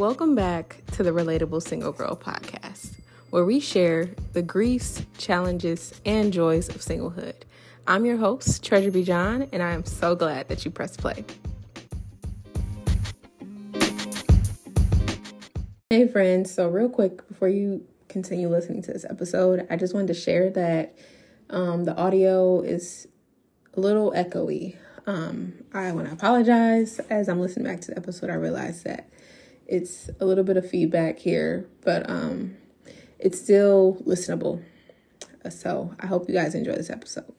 Welcome back to the Relatable Single Girl podcast, where we share the griefs, challenges, and joys of singlehood. I'm your host, Treasure B. John, and I am so glad that you pressed play. Hey, friends. So, real quick, before you continue listening to this episode, I just wanted to share that um, the audio is a little echoey. Um, I want to apologize. As I'm listening back to the episode, I realized that it's a little bit of feedback here, but um, it's still listenable. So I hope you guys enjoy this episode.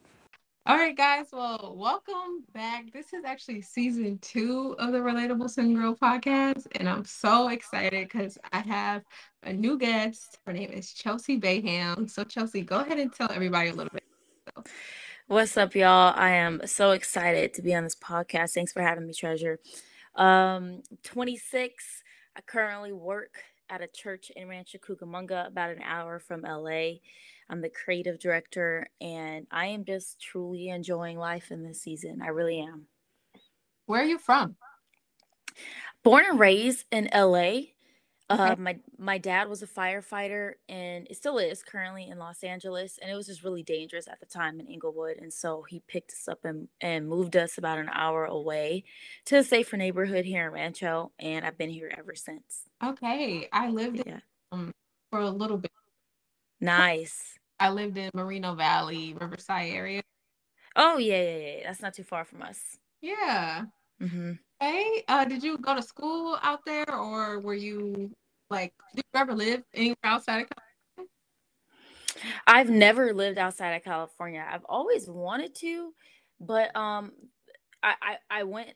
All right, guys. Well, welcome back. This is actually season two of the Relatable Single Girl podcast, and I'm so excited because I have a new guest. Her name is Chelsie Baham. So, Chelsie, go ahead and tell everybody a little bit. What's up, y'all? I am so excited to be on this podcast. Thanks for having me, Treasure. Um, 26. I currently work at a church in Rancho Cucamonga, about an hour from LA. I'm the creative director, and I am just truly enjoying life in this season. I really am. Where are you from? Born and raised in LA. Uh, my my dad was a firefighter and it still is currently in Los Angeles and it was just really dangerous at the time in Inglewood and so he picked us up and, and moved us about an hour away to a safer neighborhood here in Rancho and I've been here ever since. Okay, I lived yeah. in, um, for a little bit. Nice. I lived in Moreno Valley, Riverside area. Oh yeah, yeah, yeah. That's not too far from us. Yeah. Mm-hmm. Hey, uh, did you go to school out there, or were you like, did you ever live anywhere outside of California? I've never lived outside of California. I've always wanted to, but um, I, I, I went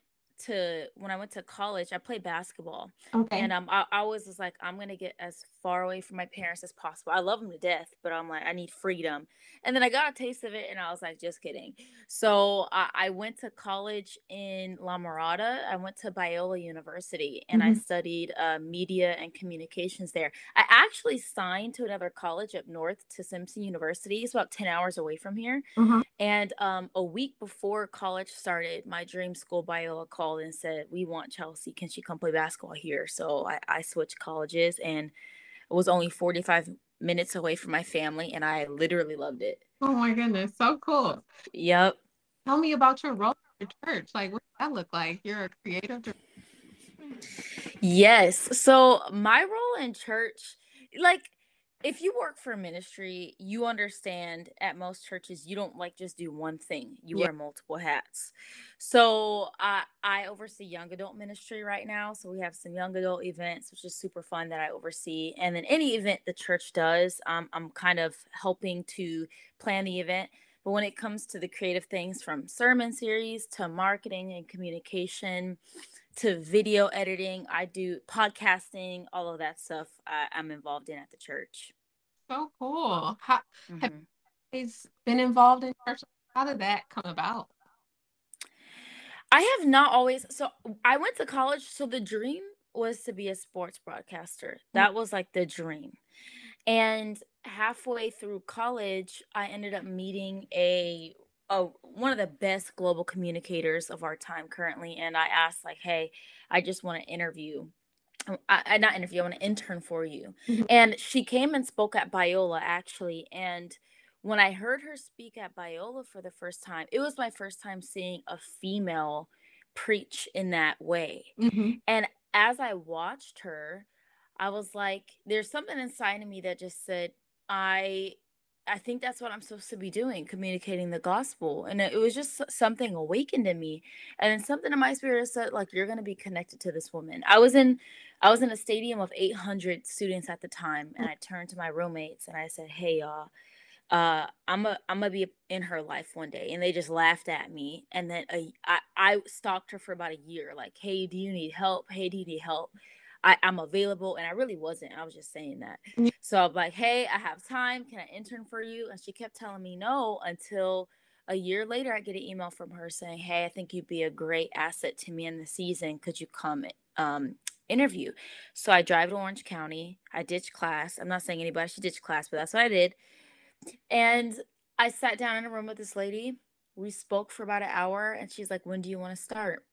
to when I went to college, I played basketball. Okay. And um, I, I always was like, I'm gonna get as far away from my parents as possible. I love them to death, but I'm like, I need freedom. And then I got a taste of it, and I was like, just kidding. So I, I went to college in La Mirada. I went to Biola University, and mm-hmm. I studied uh, media and communications there. I actually signed to another college up north to Simpson University. It's about ten hours away from here. Mm-hmm. And um, a week before college started, my dream school, Biola, called and said, We want Chelsie. Can she come play basketball here? So I, I switched colleges and it was only 45 minutes away from my family and I literally loved it. Oh my goodness. So cool. Yep. Tell me about your role in church. Like what does that look like? You're a creative Director. Yes. So my role in church, like if you work for a ministry, you understand at most churches you don't like just do one thing. You yeah. wear multiple hats. So I I oversee young adult ministry right now. So we have some young adult events, which is super fun that I oversee. And then any event the church does, um, I'm kind of helping to plan the event. But when it comes to the creative things from sermon series to marketing and communication, to video editing. I do podcasting, all of that stuff I, am involved in at the church. So cool. How mm-hmm. have you been involved in church? How did that come about? I have not always so I went to college, so the dream was to be a sports broadcaster. That was like the dream. And halfway through college, I ended up meeting a a one of the best global communicators of our time currently and i asked like hey i just want to interview I, I not interview i want to intern for you mm-hmm. and she came and spoke at biola actually and when i heard her speak at biola for the first time it was my first time seeing a female preach in that way mm-hmm. and as i watched her i was like there's something inside of me that just said i I think that's what I'm supposed to be doing, communicating the gospel. And it was just something awakened in me. And then something in my spirit said, like, you're gonna be connected to this woman. I was in I was in a stadium of 800 students at the time, and I turned to my roommates and I said, Hey y'all, uh, I'm a I'm gonna be in her life one day. And they just laughed at me. And then a, I, I stalked her for about a year, like, hey, do you need help? Hey, do you need help? I, I'm available. And I really wasn't. I was just saying that. Mm. So I'm like, hey, I have time. Can I intern for you? And she kept telling me no until a year later, I get an email from her saying, hey, I think you'd be a great asset to me in the season. Could you come um, interview? So I drive to Orange County. I ditch class. I'm not saying anybody should ditch class, but that's what I did. And I sat down in a room with this lady. We spoke for about an hour, and she's like, when do you want to start?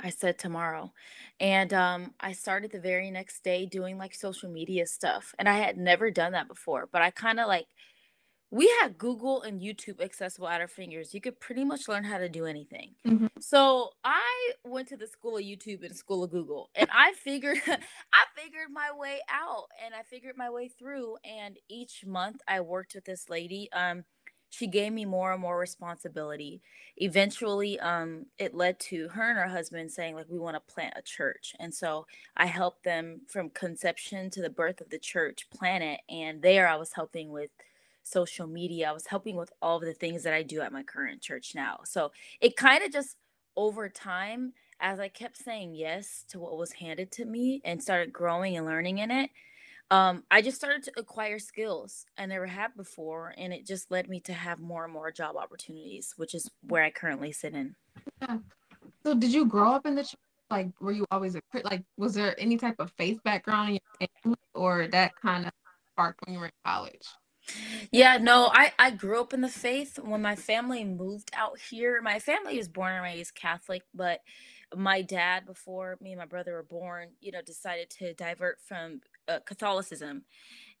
I said tomorrow. And um, I started the very next day doing like social media stuff. And I had never done that before, but I kind of like, we had Google and YouTube accessible at our fingers. You could pretty much learn how to do anything. Mm-hmm. So I went to the school of YouTube and school of Google, and I figured, I figured my way out, and I figured my way through. And each month, I worked with this lady. Um, she gave me more and more responsibility. Eventually um it led to her and her husband saying like we want to plant a church. And so i helped them from conception to the birth of the church plant it and there i was helping with social media. I was helping with all of the things that i do at my current church now. So it kind of just over time as i kept saying yes to what was handed to me and started growing and learning in it um, I just started to acquire skills I never had before, and it just led me to have more and more job opportunities, which is where I currently sit in. Yeah. So, did you grow up in the church? Like, were you always a like? Was there any type of faith background in your family, or that kind of sparked when you were in college? Yeah, no, I I grew up in the faith. When my family moved out here, my family is born and raised Catholic, but my dad, before me and my brother were born, you know, decided to divert from uh, Catholicism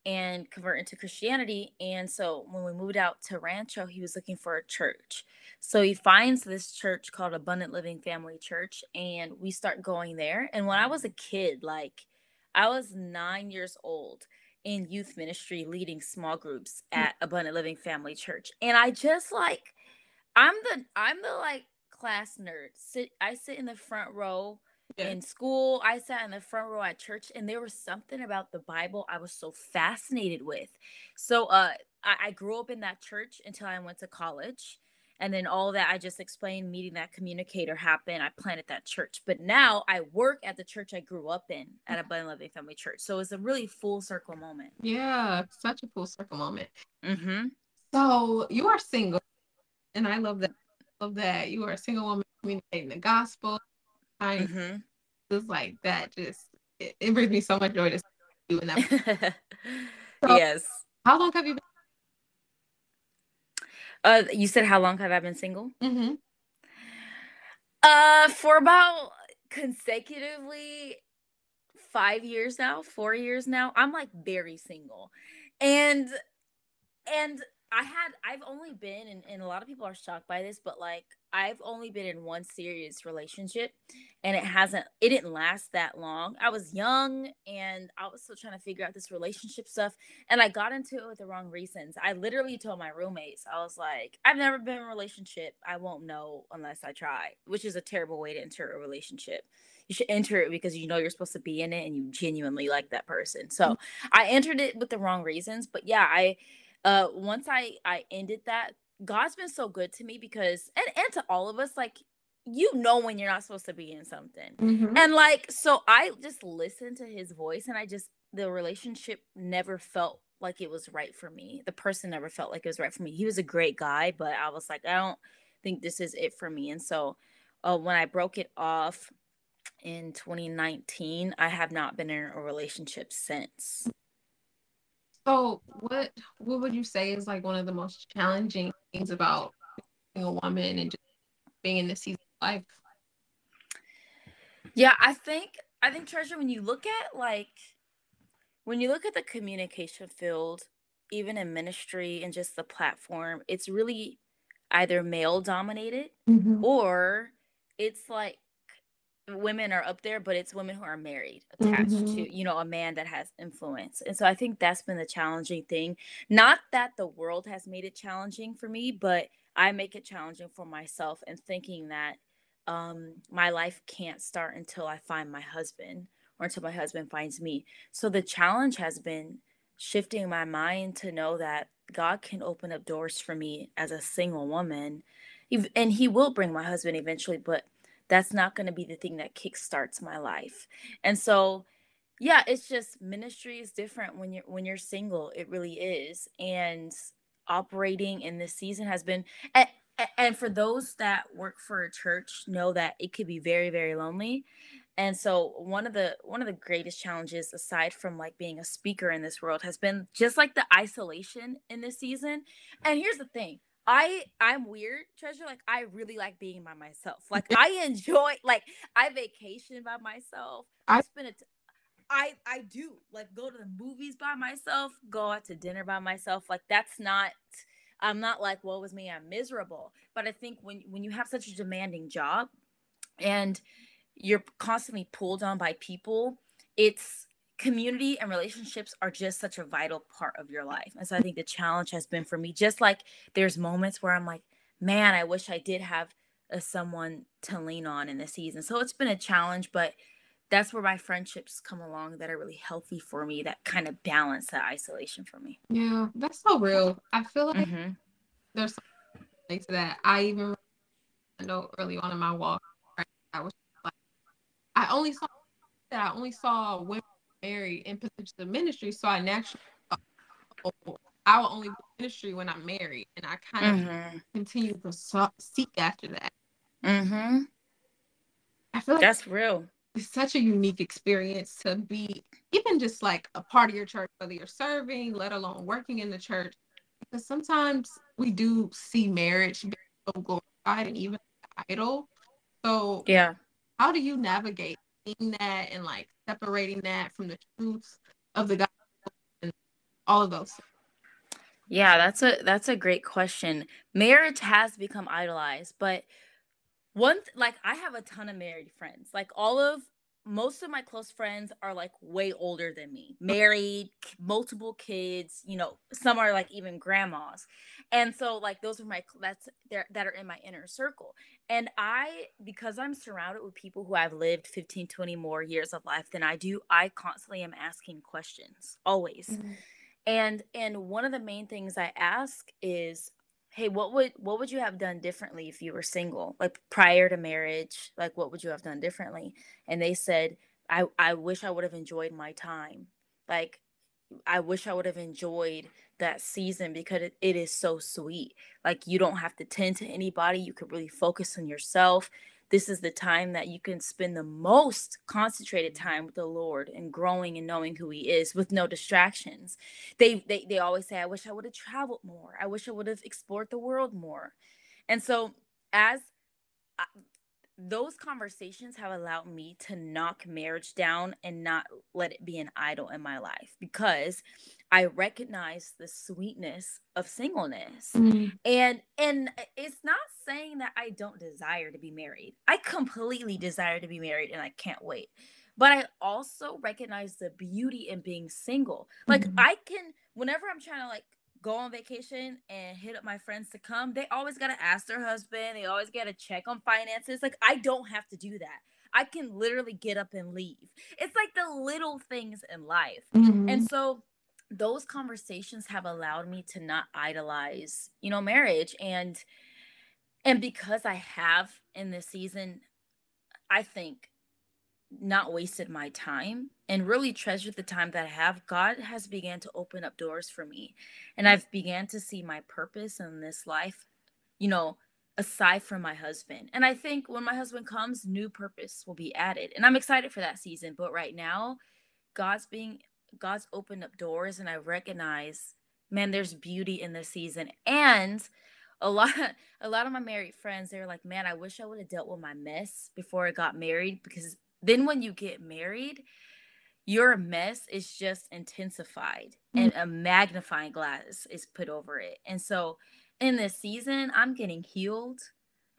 and convert into Christianity. And so when we moved out to Rancho, he was looking for a church. So he finds this church called Abundant Living Family Church, and we start going there. And when I was a kid, like I was nine years old in youth ministry, leading small groups mm. at Abundant Living Family Church. And I just like, I'm the, I'm the like class nerd. Sit, I sit in the front row yeah. in school. I sat in the front row at church, and there was something about the Bible I was so fascinated with. So, uh, I, I grew up in that church until I went to college. And then all that I just explained, meeting that communicator happened. I planted that church. But now I work at the church I grew up in at Abundant Living Family Church. So it's a really full circle moment. Yeah, such a full circle moment. Mm-hmm. So you are single, and I love that Love that. You are a single woman communicating the gospel. I mm-hmm. just like that. Just it, it, brings me so much joy to do that. so, yes. How long have you been? Uh, you said how long have I been single? Mm-hmm. Uh, for about consecutively five years now, four years now. I'm like very single, and and I had I've only been and, and a lot of people are shocked by this, but like I've only been in one serious relationship and it hasn't it didn't last that long. I was young and I was still trying to figure out this relationship stuff and I got into it with the wrong reasons. I literally told my roommates, I was like, I've never been in a relationship. I won't know unless I try, which is a terrible way to enter a relationship. You should enter it because you know you're supposed to be in it and you genuinely like that person. So, mm-hmm. I entered it with the wrong reasons, but yeah, I uh once i i ended that god's been so good to me because and and to all of us like you know when you're not supposed to be in something. Mm-hmm. and like so i just listened to his voice and i just the relationship never felt like it was right for me. The person never felt like it was right for me. He was a great guy but i was like i don't think this is it for me. And so uh, when i broke it off in 2019 i have not been in a relationship since. So what what would you say is like one of the most challenging things about being a woman and just being in this season of life? Yeah, I think I think treasure when you look at like when you look at the communication field, even in ministry and just the platform, it's really either male dominated mm-hmm. or it's like women are up there, but it's women who are married, attached mm-hmm. to, you know, a man that has influence. And so I think that's been the challenging thing. Not that the world has made it challenging for me, but I make it challenging for myself and thinking that um, my life can't start until I find my husband or until my husband finds me. So the challenge has been shifting my mind to know that God can open up doors for me as a single woman. And he will bring my husband eventually, but that's not going to be the thing that kickstarts my life. And so, yeah, it's just ministry is different when you're when you're single. It really is. And operating in this season has been and, and for those that work for a church know that it could be very very lonely and so one of the one of the greatest challenges aside from like being a speaker in this world has been just like the isolation in this season and here's the thing I I'm weird, treasure. Like I really like being by myself. Like I enjoy like I vacation by myself. I spend it. I I do like go to the movies by myself, go out to dinner by myself. Like that's not I'm not like, woe was me, I'm miserable. But I think when when you have such a demanding job and you're constantly pulled on by people, it's community and relationships are just such a vital part of your life. And so I think the challenge has been for me, just like there's moments where I'm like, man, I wish I did have a someone to lean on in the season. So it's been a challenge, but that's where my friendships come along that are really healthy for me that kind of balance that isolation for me yeah that's so real i feel like mm-hmm. there's something to that i even know early on in my walk i was like i only saw that i only saw women married in positions of ministry so i naturally oh, i will only be ministry when i'm married and i kind mm-hmm. of continue to seek after that mm-hmm. i feel like that's real it's such a unique experience to be even just like a part of your church, whether you're serving, let alone working in the church. Because sometimes we do see marriage being so glorified and even idol. So yeah, how do you navigate seeing that and like separating that from the truths of the gospel and all of those? Yeah, that's a that's a great question. Marriage has become idolized, but one th- like I have a ton of married friends. Like all of most of my close friends are like way older than me, married, multiple kids, you know, some are like even grandmas. And so like those are my that's there that are in my inner circle. And I because I'm surrounded with people who have lived 15 20 more years of life than I do, I constantly am asking questions always. Mm-hmm. And and one of the main things I ask is hey what would what would you have done differently if you were single? Like prior to marriage like what would you have done differently? And they said i i wish i would have enjoyed my time. Like i wish i would have enjoyed that season because it, it is so sweet. Like you don't have to tend to anybody. You could really focus on yourself this is the time that you can spend the most concentrated mm-hmm. time with the Lord and growing and knowing who He is with no distractions. They they, they always say, I wish I would have traveled more. I wish I would have explored the world more. And so, as I, those conversations have allowed me to knock marriage down and not let it be an idol in my life because I recognize the sweetness of singleness. Mm-hmm. And and it's not saying that I don't desire to be married. I completely desire to be married and I can't wait. But I also recognize the beauty in being single. Like mm-hmm. I can whenever I'm trying to like go on vacation and hit up my friends to come, they always got to ask their husband. They always got to check on finances. Like I don't have to do that. I can literally get up and leave. It's like the little things in life. Mm-hmm. And so those conversations have allowed me to not idolize, you know, marriage and and because I have in this season, I think not wasted my time and really treasured the time that I have, God has began to open up doors for me. And I've began to see my purpose in this life, you know, aside from my husband. And I think when my husband comes, new purpose will be added. And I'm excited for that season. But right now, God's being God's opened up doors and I recognize, man, there's beauty in this season. And a lot a lot of my married friends, they're like, man, I wish I would have dealt with my mess before I got married. Because then when you get married, your mess is just intensified mm-hmm. and a magnifying glass is put over it. And so in this season, I'm getting healed,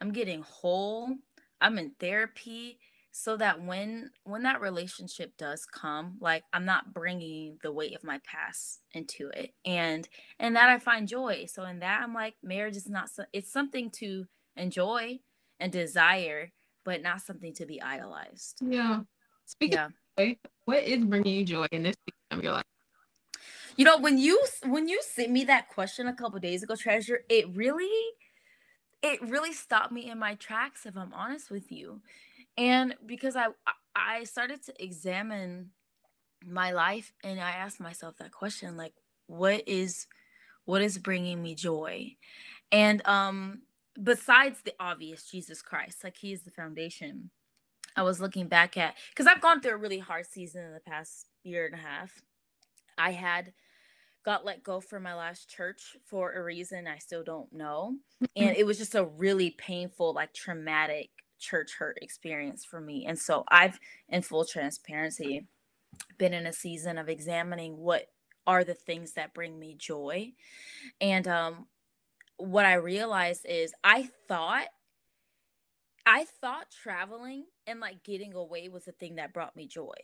I'm getting whole, I'm in therapy so that when when that relationship does come like i'm not bringing the weight of my past into it and and that i find joy. So in that i'm like marriage is not so it's something to enjoy and desire but not something to be idolized. Yeah. Speaking yeah. Joy, what is bringing you joy in this season of your life? You know when you when you sent me that question a couple days ago treasure it really it really stopped me in my tracks if i'm honest with you and because i i started to examine my life and i asked myself that question like what is what is bringing me joy? And um besides the obvious jesus christ like he is the foundation. I was looking back at because i've gone through a really hard season in the past year and a half. I had got let go from my last church for a reason I still don't know. And it was just a really painful, like traumatic church hurt experience for me. And so I've, in full transparency, been in a season of examining what are the things that bring me joy. And um, what I realized is I thought I thought traveling and like getting away was the thing that brought me joy.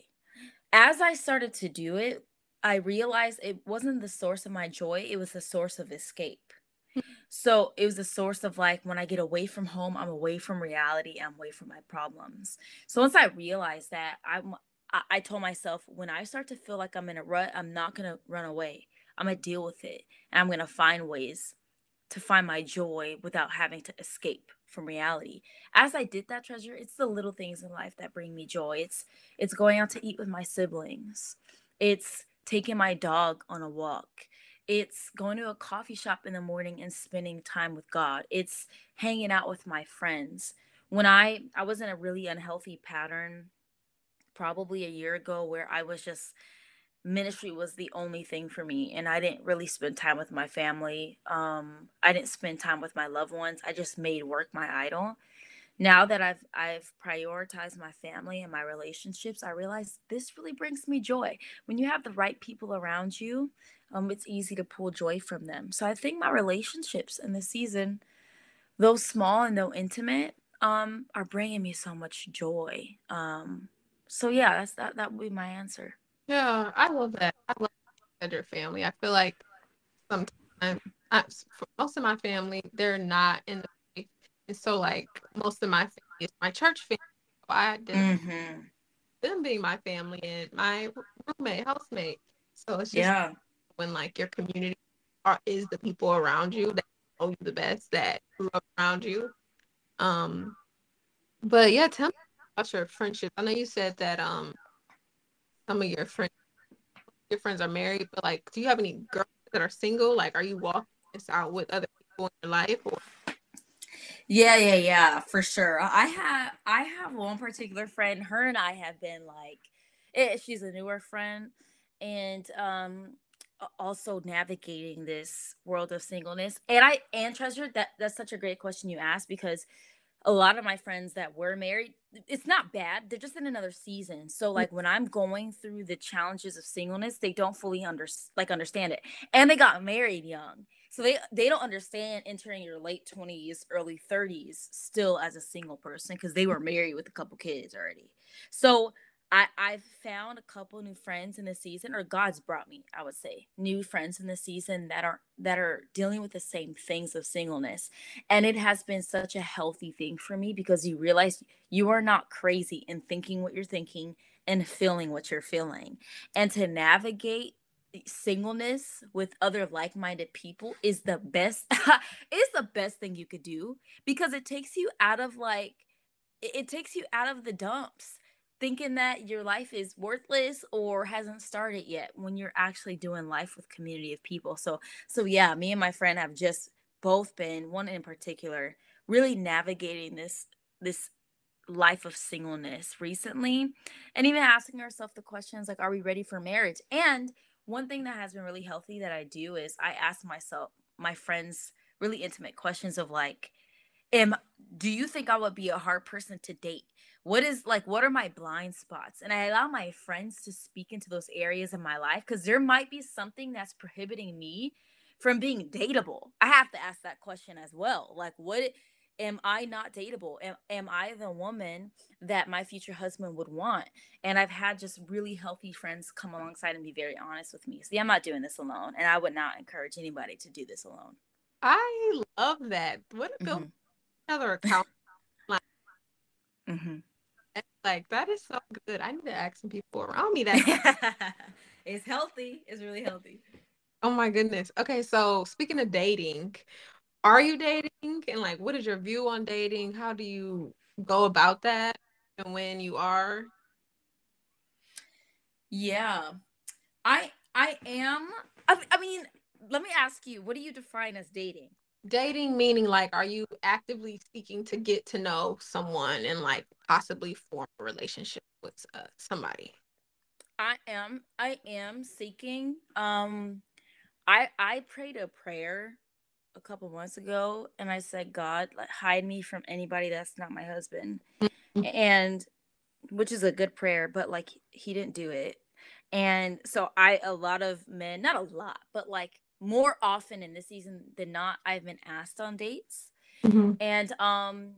As I started to do it, I realized it wasn't the source of my joy, it was the source of escape. So it was a source of like when I get away from home, I'm away from reality, I'm away from my problems. So once I realized that, I'm I, told myself when I start to feel like I'm in a rut, I'm not gonna run away. I'm gonna deal with it. And I'm gonna find ways to find my joy without having to escape from reality. As I did that treasure, it's the little things in life that bring me joy. It's it's going out to eat with my siblings. It's taking my dog on a walk. It's going to a coffee shop in the morning and spending time with God. It's hanging out with my friends. When I I was in a really unhealthy pattern probably a year ago where I was just ministry was the only thing for me and I didn't really spend time with my family. Um I didn't spend time with my loved ones. I just made work my idol. Now that I've I've prioritized my family and my relationships, I realize this really brings me joy. When you have the right people around you, um it's easy to pull joy from them. So I think my relationships in this season, though small and though intimate, um are bringing me so much joy. Um so yeah, that's that that would be my answer. Yeah, I love that. I love your family. I feel like sometimes I, most of my family they're not in the faith, and so like most of my family is my church family. So I mm-hmm. them being my family and my roommate, housemate. So it's just yeah. When like your community are is the people around you that know you the best that grew up around you. Um, but yeah, tell me about your friendship. I know you said that um some of your friends your friends are married, but like do you have any girls that are single? Like are you walking this out with other people in your life or yeah, yeah, yeah, for sure. I have I have one particular friend. Her and I have been like, it, eh, she's a newer friend, and um, also navigating this world of singleness. And I and treasure that that's such a great question you asked because a lot of my friends that were married it's not bad they're just in another season so mm. like when i'm going through the challenges of singleness they don't fully under like understand it and they got married young so they they don't understand entering your late 20s early 30s still as a single person because they were married with a couple kids already so I, I've found a couple new friends in the season, or God's brought me, I would say, new friends in the season that are that are dealing with the same things of singleness. And it has been such a healthy thing for me because you realize you are not crazy in thinking what you're thinking and feeling what you're feeling. And to navigate singleness with other like-minded people is the best is the best thing you could do because it takes you out of like it takes you out of the dumps thinking that your life is worthless or hasn't started yet when you're actually doing life with community of people. So so yeah me and my friend have just both been one in particular really navigating this this life of singleness recently and even asking ourselves the questions like are we ready for marriage? And one thing that has been really healthy that i do is i ask myself my friends really intimate questions of like am do you think i would be a hard person to date? What is like what are my blind spots? And i allow my friends to speak into those areas of my life because there might be something that's prohibiting me from being dateable. I have to ask that question as well like what am i not dateable? Am, am i the woman that my future husband would want? And i've had just really healthy friends come alongside and be very honest with me see i'm not doing this alone and i would not encourage anybody to do this alone. I love that. What a mm-hmm. Another account mm-hmm. Like that is so good. I need to ask some people around me that. it's healthy. It's really healthy. Oh my goodness. Okay, so speaking of dating, are you dating? And like, what is your view on dating? How do you go about that? And when you are? Yeah, I I am. I, I mean, let me ask you, what do you define as dating? Dating meaning like are you actively seeking to get to know someone and like possibly form a relationship with uh, somebody i am i am seeking um I I prayed a prayer a couple months ago and I said, God, like hide me from anybody that's not my husband. Mm-hmm. And which is a good prayer, but like he didn't do it. And so I a lot of men, not a lot, but like more often in this season than not, I've been asked on dates. Mm-hmm. And um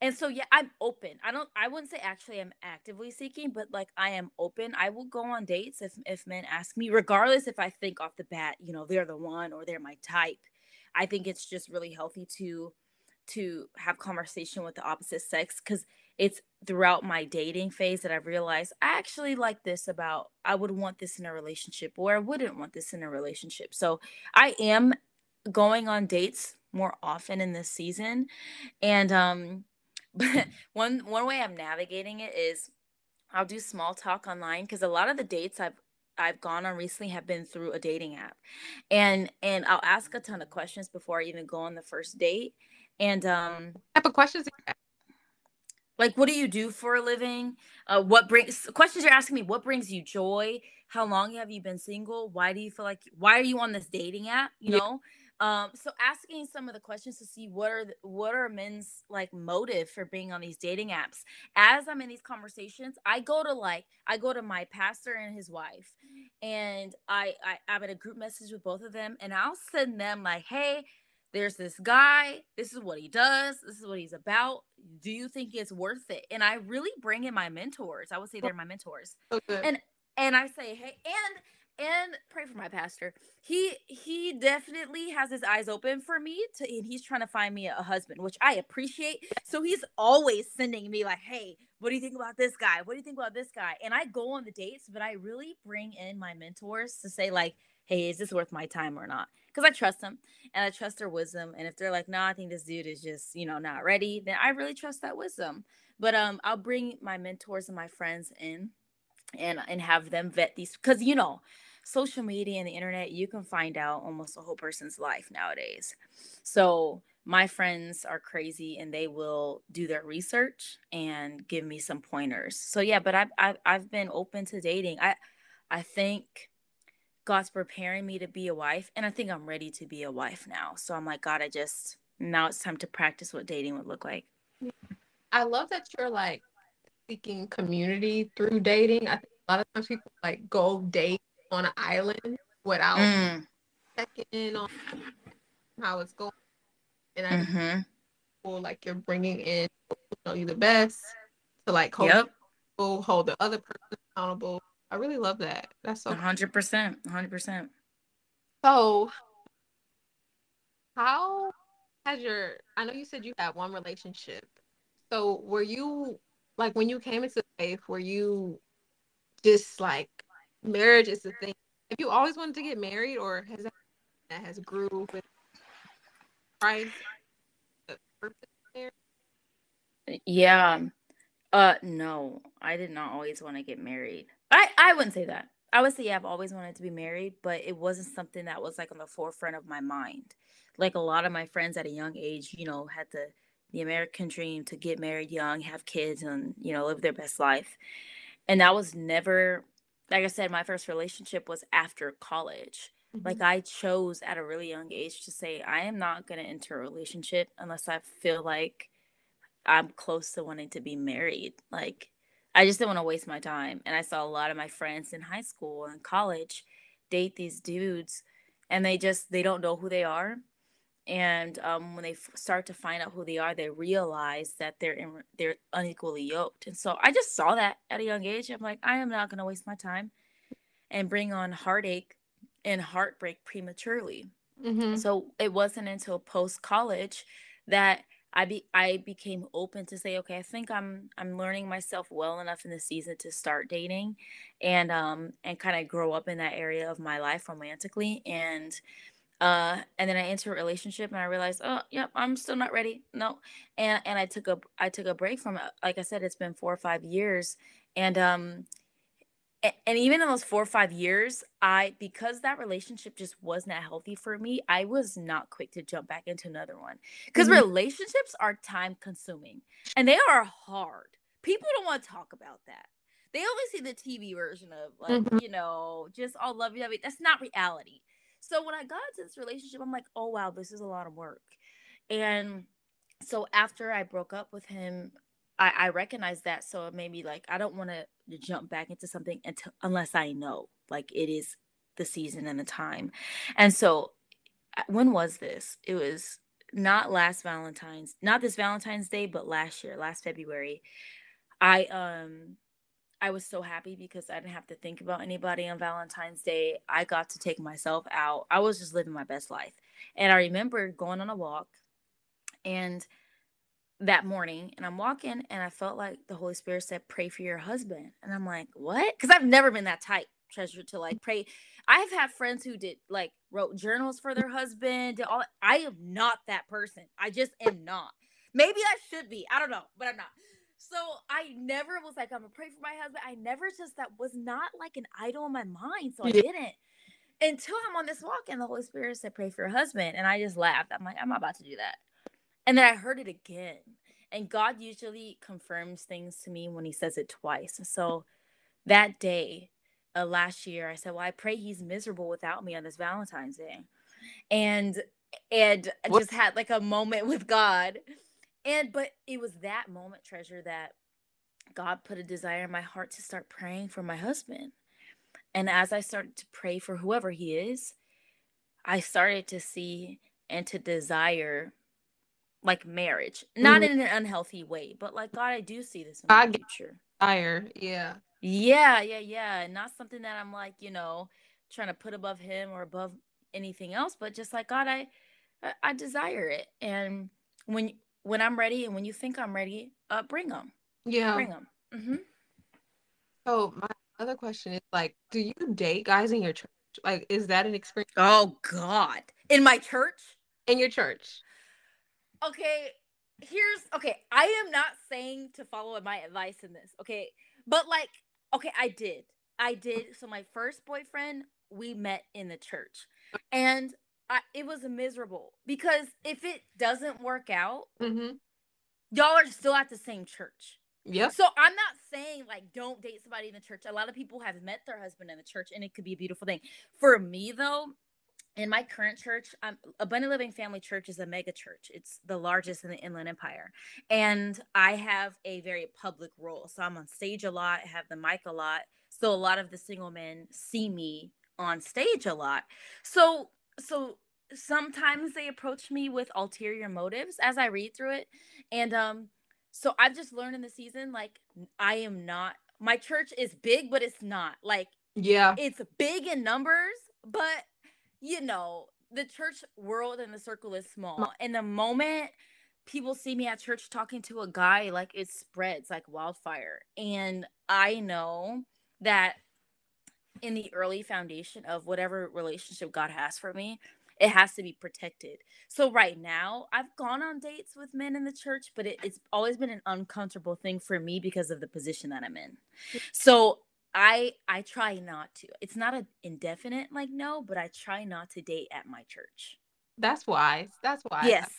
and so yeah, I'm open. I don't I wouldn't say actually I'm actively seeking, but like I am open. I will go on dates if if men ask me, regardless if I think off the bat, you know, they're the one or they're my type. I think it's just really healthy to to have conversation with the opposite sex because it's throughout my dating phase that I've realized I actually like this about I would want this in a relationship or I wouldn't want this in a relationship. So I am going on dates more often in this season. And um but one one way I'm navigating it is I'll do small talk online because a lot of the dates I've I've gone on recently have been through a dating app. And and I'll ask a ton of questions before I even go on the first date. And um type of questions like what do you do for a living? Uh what brings questions you're asking me, what brings you joy? How long have you been single? Why do you feel like why are you on this dating app? You yeah. know? Um, so asking some of the questions to see what are the, what are men's like motive for being on these dating apps. As I'm in these conversations, I go to like I go to my pastor and his wife, and I I I'm in a group message with both of them, and I'll send them like, hey. There's this guy. This is what he does. This is what he's about. Do you think it's worth it? And I really bring in my mentors. I would say oh. they're my mentors. Okay. And and I say, hey, and and pray for my pastor. He he definitely has his eyes open for me to and he's trying to find me a husband, which I appreciate. So he's always sending me like, "Hey, what do you think about this guy? What do you think about this guy?" And I go on the dates, but I really bring in my mentors to say like, "Hey, is this worth my time or not?" Cuz I trust them and I trust their wisdom, and if they're like, "No, nah, I think this dude is just, you know, not ready," then I really trust that wisdom. But um I'll bring my mentors and my friends in and and have them vet these cuz you know, social media and the internet, you can find out almost a whole person's life nowadays. So my friends are crazy and they will do their research and give me some pointers. So yeah, but I've I've, I've been open to dating. I I think God's preparing me to be a wife, and I think I'm ready to be a wife now. So I'm like, God, I just now it's time to practice what dating would look like. I love that you're like seeking community through dating. I think a lot of times people like go date on an island without mm. checking in on how it's going. And I mm-hmm. feel like you're bringing in you know you the best to like hold yep. people, hold the other person accountable. I really love that. That's so hundred percent, hundred percent. So, how has your? I know you said you had one relationship. So, were you like when you came into faith? Were you just like marriage is the thing. if you always wanted to get married, or has that, has grew with? Yeah. Uh no, I did not always want to get married. I I wouldn't say that. I would say I've always wanted to be married, but it wasn't something that was like on the forefront of my mind. Like a lot of my friends at a young age, you know, had the the American dream to get married young, have kids, and you know, live their best life. And that was never like I said, my first relationship was after college. Mm-hmm. Like I chose at a really young age to say, I am not going to enter a relationship unless I feel like I'm close to wanting to be married. Like I just didn't want to waste my time. And I saw a lot of my friends in high school and college date these dudes and they just they don't know who they are and um, when they f- start to find out who they are they realize that they're in, they're unequally yoked and so i just saw that at a young age i'm like i am not going to waste my time and bring on heartache and heartbreak prematurely mm-hmm. so it wasn't until post college that I be I became open to say, okay, I think I'm I'm learning myself well enough in the season to start dating, and um and kind of grow up in that area of my life romantically. And uh and then i entered a relationship and i realized oh yep i'm still not ready. No and and i took a i took a break from it. Like i said it's been four or five years and um and, even in those four or five years i because that relationship just wasn't that healthy for me i was not quick to jump back into another one. Because mm-hmm. relationships are time consuming and they are hard. People don't want to talk about that. They only see the tv version of like mm-hmm. you know just all lovey-dovey. That's not reality So when I got into this relationship, I'm like, oh wow, this is a lot of work. And so after I broke up with him, I, I recognized that. So it made me like, I don't want to jump back into something until unless I know like it is the season and the time. And so uh, when was this? It was not last Valentine's, not this Valentine's Day, but last year, last February. I um I was so happy because I didn't have to think about anybody on Valentine's Day. I got to take myself out. I was just living my best life. And I remember going on a walk and that morning and I'm walking and I felt like the Holy Spirit said, pray for your husband. And I'm like, what? Because I've never been that type treasure to like pray. I've had friends who did like wrote journals for their husband. All I am not that person. I just am not. Maybe I should be. I don't know, but I'm not. So I never was like, I'm gonna pray for my husband. I never just that was not like an idol in my mind. So I yeah. didn't until I'm on this walk and the Holy Spirit said, pray for your husband. And I just laughed. I'm like, I'm not about to do that. And then I heard it again. And God usually confirms things to me when he says it twice. So that day, uh, last year, I said, Well, I pray he's miserable without me on this Valentine's Day. And and just had like a moment with God. And but it was that moment, treasure, that God put a desire in my heart to start praying for my husband. And as I started to pray for whoever he is, I started to see and to desire like marriage, not mm. in an unhealthy way, but like God, I do see this in the future. Desire, yeah, yeah, yeah, yeah. Not something that I'm like, you know, trying to put above him or above anything else, but just like God, I, I, I desire it, and when when I'm ready and when you think I'm ready, uh, bring them. Yeah. Bring them. Mm-hmm. So my other question is like, do you date guys in your church? Like, is that an experience? Oh God, in my church? In your church? Okay, here's okay. I am not saying to follow my advice in this. Okay, but like, okay, I did. I did. So my first boyfriend, we met in the church, and I, it was miserable because if it doesn't work out, mm-hmm. y'all are still at the same church. Yeah. So I'm not saying like don't date somebody in the church. A lot of people have met their husband in the church and it could be a beautiful thing. For me though, in my current church, um, Abundant Living Family Church is a mega church. It's the largest in the Inland Empire. And I have a very public role. So I'm on stage a lot, I have the mic a lot. So a lot of the single men see me on stage a lot. So so sometimes they approach me with ulterior motives as I read through it. And um so I've just learned in the season like I am not my church is big but it's not. Like yeah. It's big in numbers, but you know, the church world and the circle is small. And the moment people see me at church talking to a guy, like it spreads like wildfire. And I know that in the early foundation of whatever relationship God has for me, it has to be protected. So right now, I've gone on dates with men in the church, but it, it's always been an uncomfortable thing for me because of the position that I'm in. So I I try not to. It's not an indefinite like no, but I try not to date at my church. That's wise. That's wise. Yes.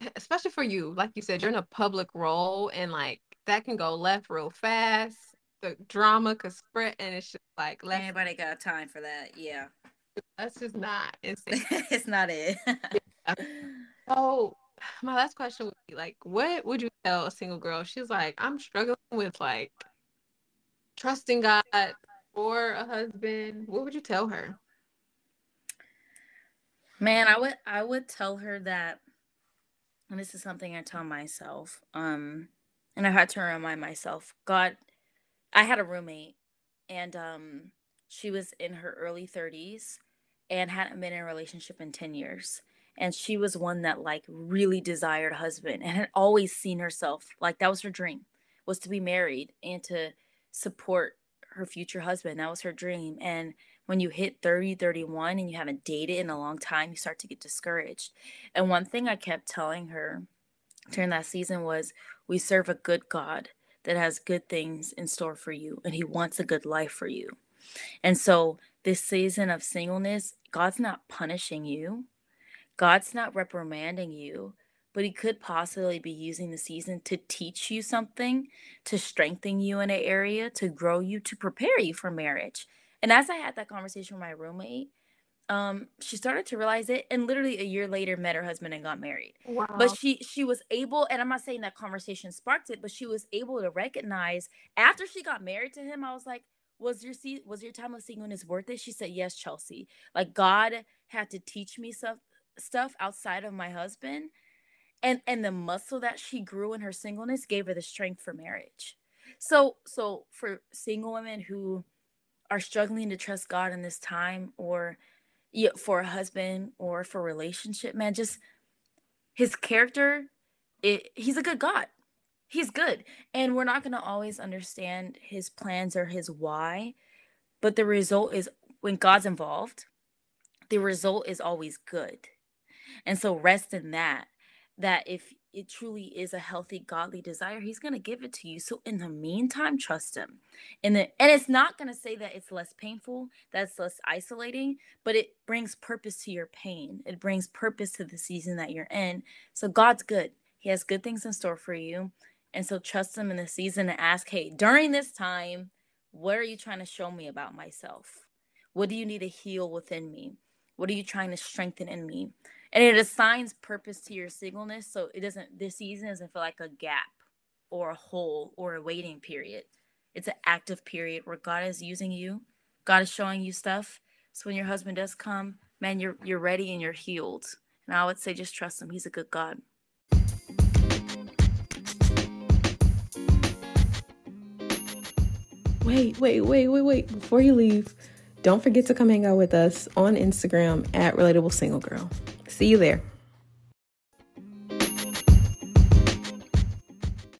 Eh, especially for you, like you said, you're in a public role, and like that can go left real fast. The drama could spread, and it's just like left. anybody got time for that. Yeah, that's just not. It's, it's not it. So my last question would be like, what would you tell a single girl? She's like, I'm struggling with like trusting God or a husband, what would you tell her? Man, I would I would tell her that and this is something I tell myself. Um and I had to remind myself, God, I had a roommate and um she was in her early 30s and hadn't been in a relationship in 10 years and she was one that like really desired a husband and had always seen herself like that was her dream was to be married and to support her future husband. That was her dream. And when you hit 30, 31 and you haven't dated in a long time, you start to get discouraged. And one thing I kept telling her during that season was we serve a good God that has good things in store for you and he wants a good life for you. And so this season of singleness, God's not punishing you. God's not reprimanding you but he could possibly be using the season to teach you something, to strengthen you in an area, to grow you, to prepare you for marriage. And as I had that conversation with my roommate, um she started to realize it and literally a year later met her husband and got married. Wow. but she she was able and i'm not saying that conversation sparked it but she was able to recognize after she got married to him i was like was your se- was your time of singleness worth it? She said yes chelsie. Like god had to teach me stuff stuff outside of my husband and and the muscle that she grew in her singleness gave her the strength for marriage. So so for single women who are struggling to trust god in this time or yeah, for a husband or for relationship, man, just his character, it, he's a good God. He's good. And we're not going to always understand his plans or his why, but the result is when God's involved, the result is always good. And so rest in that, that if it truly is a healthy godly desire he's going to give it to you. So in the meantime trust him. And the, and it's not going to say that it's less painful that's less isolating but it brings purpose to your pain. It brings purpose to the season that you're in. So god's good. He has good things in store for you. And so trust him in the season and ask hey during this time what are you trying to show me about myself? What do you need to heal within me? What are you trying to strengthen in me and it assigns purpose to your singleness so it doesn't this season doesn't feel like a gap or a hole or a waiting period. It's an active period where god is using you. God is showing you stuff. So when your husband does come man you're you're ready and you're healed. And i would say just trust him. He's a good god. Wait, wait, wait, wait, wait. Before you leave, don't forget to come hang out with us on Instagram at Relatable Single Girl. See you there.